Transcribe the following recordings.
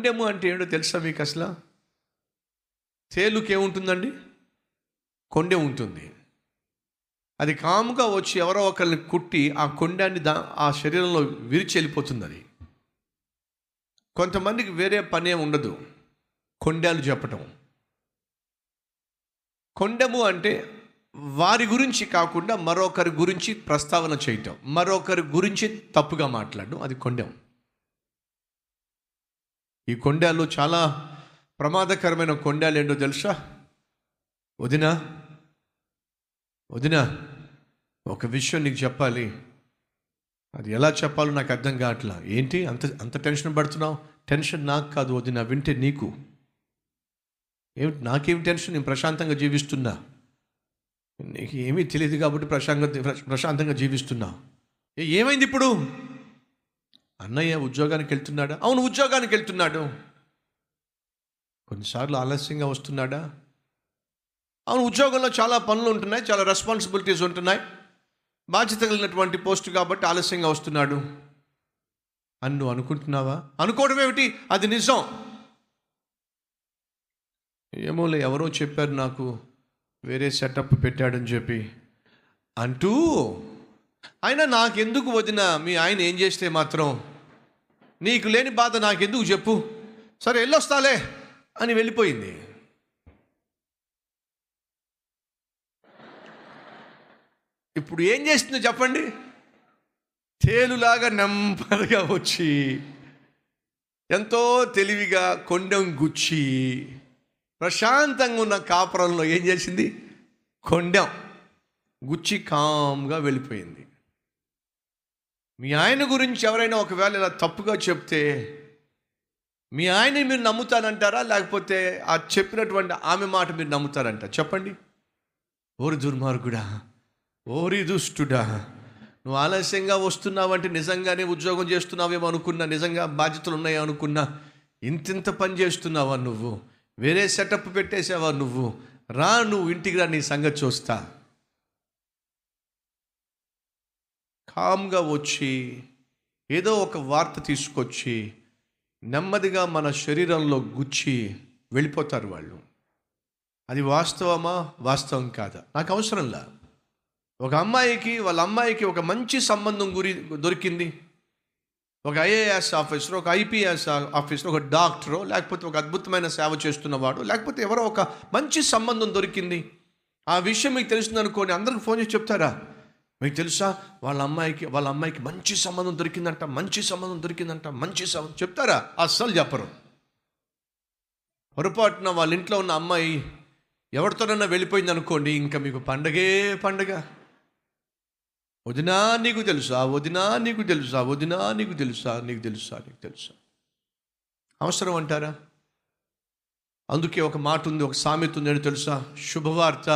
కొండెము అంటే ఏంటో తెలుసా మీకు అసలు? తేలుకి ఏముంటుందండి కొండె ఉంటుంది. అది కాముగా వచ్చి ఎవరో ఒకరిని కుట్టి ఆ కొండాన్ని దా ఆ శరీరంలో విరిచి వెళ్ళిపోతుంది అది కొంతమందికి వేరే పనే ఉండదు. కొండాలు చెప్పటం. కొండెము అంటే వారి గురించి కాకుండా మరొకరి గురించి ప్రస్తావన చేయటం. మరొకరి గురించి తప్పుగా మాట్లాడడం. అది కొండెం. ఈ కొండలు చాలా ప్రమాదకరమైన కొండలు ఏంటో తెలుసా? వదినా వదినా ఒక విషయం నీకు చెప్పాలి. అది ఎలా చెప్పాలో నాకు అర్థం కావట్లా. ఏంటి? అంత అంత టెన్షన్ పడుతున్నావు? టెన్షన్ నాకు కాదు వదినా వింటే నీకు. ఏమిటి నాకేం టెన్షన్? నేను ప్రశాంతంగా జీవిస్తున్నా. నీకు ఏమీ తెలియదు కాబట్టి ప్రశాంతంగా ప్రశాంతంగా జీవిస్తున్నా. ఏ, ఏమైంది ఇప్పుడు? అన్నయ్య ఉద్యోగానికి వెళ్తున్నాడా? అవును ఉద్యోగానికి వెళ్తున్నాడు. కొన్నిసార్లు ఆలస్యంగా వస్తున్నాడా? అవును ఉద్యోగంలో చాలా పనులు ఉంటున్నాయి చాలా రెస్పాన్సిబిలిటీస్ ఉంటున్నాయి. బాధ్యత కలిగినటువంటి పోస్ట్ కాబట్టి ఆలస్యంగా వస్తున్నాడు. అని నువ్వు అనుకుంటున్నావా? అనుకోవడం ఏమిటి? అది నిజం. ఏమోలే ఎవరో చెప్పారు నాకు వేరే సెటప్ పెట్టాడని చెప్పి. అంటూ అయినా నాకెందుకు వదిన? మీ ఆయన ఏం చేస్తే మాత్రం? నీకు లేని బాధ నాకెందుకు చెప్పు? సరే వెళ్ళొస్తాలే అని వెళ్ళిపోయింది. ఇప్పుడు ఏం చేస్తుందో చెప్పండి. తేలులాగా నెమ్మదిగా వచ్చి ఎంతో తెలివిగా కొండెం గుచ్చి ప్రశాంతంగా ఉన్న కాపురంలో ఏం చేసింది? కొండెం గుచ్చి కామ్గా వెళ్ళిపోయింది. మీ ఆయన గురించి ఎవరైనా ఒకవేళ ఇలా తప్పుగా చెప్తే మీ ఆయన మీరు నమ్ముతానంటారా? లేకపోతే ఆ చెప్పినటువంటి ఆమె మాట మీరు నమ్ముతారంట? చెప్పండి. ఓరి దుర్మార్గుడా ఓరి దుష్టుడా నువ్వు ఆలస్యంగా వస్తున్నావంటే నిజంగానే ఉద్యోగం చేస్తున్నావేమో అనుకున్నా నిజంగా బాధ్యతలు ఉన్నాయో అనుకున్నా ఇంతింత పని చేస్తున్నావా నువ్వు? వేరే సెటప్ పెట్టేసావా నువ్వు? రా నువ్వు ఇంటికి రా నీ సంగతి చూస్తా. కామ్గా వచ్చి ఏదో ఒక వార్త తీసుకొచ్చి నెమ్మదిగా మన శరీరంలో గుచ్చి వెళ్ళిపోతారు వాళ్ళు. అది వాస్తవమా? వాస్తవం కాదా? నాకు అవసరంలా ఒక అమ్మాయికి వాళ్ళ అమ్మాయికి ఒక మంచి సంబంధం గురి దొరికింది. ఒక ఐఏఎస్ ఆఫీసర్ ఒక ఐపీఎస్ ఆఫీసర్ ఒక డాక్టరో లేకపోతే ఒక అద్భుతమైన సేవ చేస్తున్నవాడు లేకపోతే ఎవరో ఒక మంచి సంబంధం దొరికింది. ఆ విషయం మీకు తెలిసిందనుకోని అందరికి ఫోన్ చేసి చెప్తారా? మీకు తెలుసా? వాళ్ళ అమ్మాయికి వాళ్ళ అమ్మాయికి మంచి సంబంధం దొరికిందంట మంచి సంబంధం దొరికిందంట మంచి సంబంధం. చెప్తారా? అస్సలు చెప్పరు. పొరపాటున వాళ్ళ ఇంట్లో ఉన్న అమ్మాయి ఎవరితోనన్నా వెళ్ళిపోయింది అనుకోండి ఇంకా మీకు పండగే పండగ. వదినా నీకు తెలుసా? వదినా నీకు తెలుసా? వదినా నీకు తెలుసా? నీకు తెలుసా? నీకు తెలుసా? అవసరం అంటారా? అందుకే ఒక మాట ఉంది ఒక సామెత ఉంది అని తెలుసా? శుభవార్త.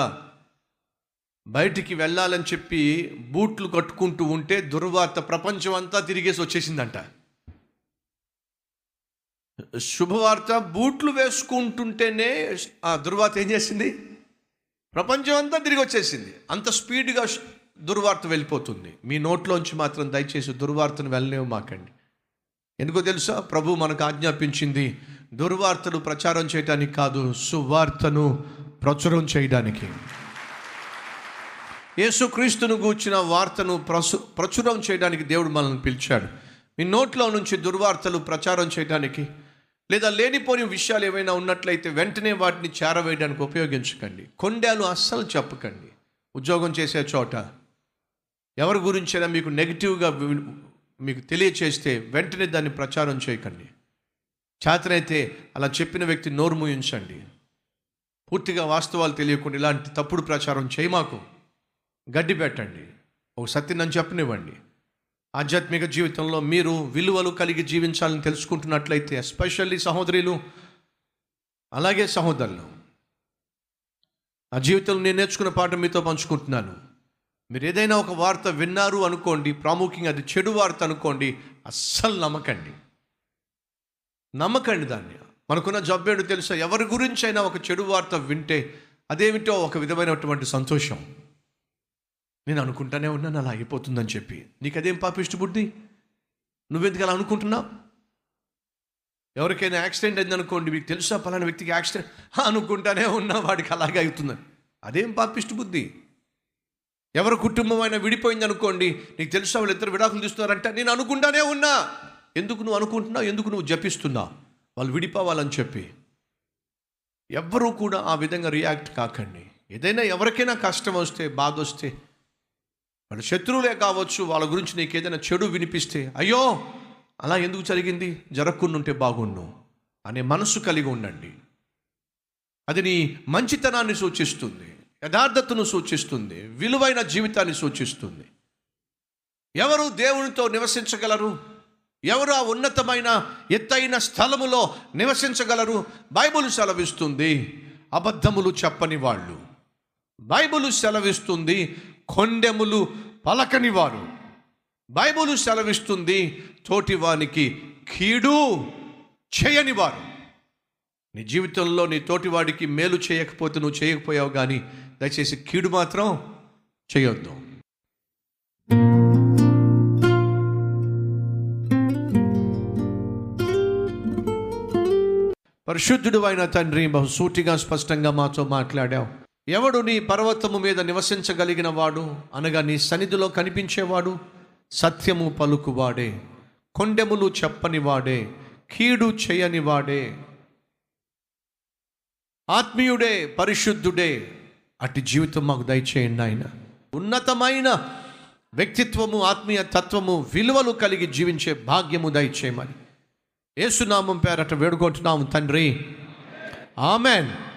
బయటికి వెళ్ళాలని చెప్పి బూట్లు కట్టుకుంటూ ఉంటే దుర్వార్త ప్రపంచం అంతా తిరిగేసి వచ్చేసిందంట. శుభవార్త బూట్లు వేసుకుంటుంటేనే ఆ దుర్వార్త ఏం చేసింది? ప్రపంచం అంతా తిరిగి వచ్చేసింది. అంత స్పీడ్గా దుర్వార్త వెళ్ళిపోతుంది. మీ నోట్లోంచి మాత్రం దయచేసి దుర్వార్తను వెళ్ళలేవు మాకండి. ఎందుకో తెలుసా? ప్రభు మనకు ఆజ్ఞాపించింది దుర్వార్తను ప్రచారం చేయడానికి కాదు సువార్తను ప్రచురం చేయడానికి. యేసుక్రీస్తును గూర్చిన వార్తను ప్రసు ప్రచురం చేయడానికి దేవుడు మనల్ని పిలిచాడు. మీ నోట్లో నుంచి దుర్వార్తలు ప్రచారం చేయడానికి లేదా లేనిపోని విషయాలు ఏవైనా ఉన్నట్లయితే వెంటనే వాటిని చేరవేయడానికి ఉపయోగించకండి. కొండాలు అస్సలు చెప్పకండి. ఉద్యోగం చేసే చోట ఎవరి గురించైనా మీకు నెగిటివ్గా మీకు తెలియచేస్తే వెంటనే దాన్ని ప్రచారం చేయకండి. చేతనైతే అలా చెప్పిన వ్యక్తి నోరు ముయించండి. పూర్తిగా వాస్తవాలు తెలియకుండా ఇలాంటి తప్పుడు ప్రచారం చేయమాకు. గడ్డి పెట్టండి ఒక సత్యం నన్ను చెప్పనివ్వండి. ఆధ్యాత్మిక జీవితంలో మీరు విలువలు కలిగి జీవించాలని తెలుసుకుంటున్నట్లయితే ఎస్పెషల్లీ సహోదరులు అలాగే సహోదరులు ఆ జీవితంలో నేను నేర్చుకున్న పాఠం మీతో పంచుకుంటున్నాను. మీరు ఏదైనా ఒక వార్త విన్నారు అనుకోండి ప్రాముఖ్యంగా అది చెడు వార్త అనుకోండి అస్సలు నమ్మకండి. నమ్మకండి దాన్ని. మనకున్న జబ్బేడు తెలుసా? ఎవరి గురించి అయినా ఒక చెడు వార్త వింటే అదేమిటో ఒక విధమైనటువంటి సంతోషం. నేను అనుకుంటానే ఉన్నాను అలా అయిపోతుందని చెప్పి. నీకు అదేం పాపిష్టి బుద్ధి? నువ్వెందుకు అలా అనుకుంటున్నావు? ఎవరికైనా యాక్సిడెంట్ అయింది అనుకోండి మీకు తెలుసా పలానా వ్యక్తికి యాక్సిడెంట్? అనుకుంటానే ఉన్నా వాడికి అలాగే అవుతుందని అదేం పాపిష్టి బుద్ధి? ఎవరి కుటుంబం అయినా విడిపోయింది అనుకోండి నీకు తెలుసా వాళ్ళు ఇద్దరు విడాకులు తీస్తున్నారంట నేను అనుకుంటానే ఉన్నా. ఎందుకు నువ్వు అనుకుంటున్నావు? ఎందుకు నువ్వు జపిస్తున్నావు? వాళ్ళు విడిపోవాలని చెప్పి. ఎవ్వరూ కూడా ఆ విధంగా రియాక్ట్ కాకండి. ఏదైనా ఎవరికైనా కష్టం వస్తే బాధ వస్తే వాళ్ళ శత్రువులే కావచ్చు వాళ్ళ గురించి నీకు ఏదైనా చెడు వినిపిస్తే అయ్యో అలా ఎందుకు జరిగింది? జరగకుండుంటే బాగుండు అనే మనస్సు కలిగి ఉండండి. అది నీ మంచితనాన్ని సూచిస్తుంది యథార్థతను సూచిస్తుంది విలువైన జీవితాన్ని సూచిస్తుంది. ఎవరు దేవునితో నివసించగలరు? ఎవరు ఆ ఉన్నతమైన ఎత్తైన స్థలములో నివసించగలరు? బైబుల్ సెలవిస్తుంది అబద్ధములు చెప్పని వాళ్ళు. బైబుల్ సెలవిస్తుంది కొండెములు పలకనివారు. బైబులు సెలవిస్తుంది తోటివానికి కీడు చేయనివారు. నీ జీవితంలో నీ తోటివాడికి మేలు చేయకపోతే నువ్వు చేయకపోయావు కానీ దయచేసి కీడు మాత్రం చేయొద్దు. పరిశుద్ధుడు అయిన తండ్రి బహుసూటిగా స్పష్టంగా మాతో మాట్లాడావు. ఎవడు నీ పర్వతము మీద నివసించగలిగిన వాడు అనగా నీ సన్నిధిలో కనిపించేవాడు సత్యము పలుకువాడే కొండెములు చెప్పని వాడే కీడు చేయనివాడే. ఆత్మీయుడే పరిశుద్ధుడే. అటు జీవితం మాకు దయచేయండి ఆయన ఉన్నతమైన వ్యక్తిత్వము ఆత్మీయ తత్వము విలువలు కలిగి జీవించే భాగ్యము దయచేయమని. ఏసునామం పేరట వేడుకుంటున్నాము తండ్రి. ఆమెన్.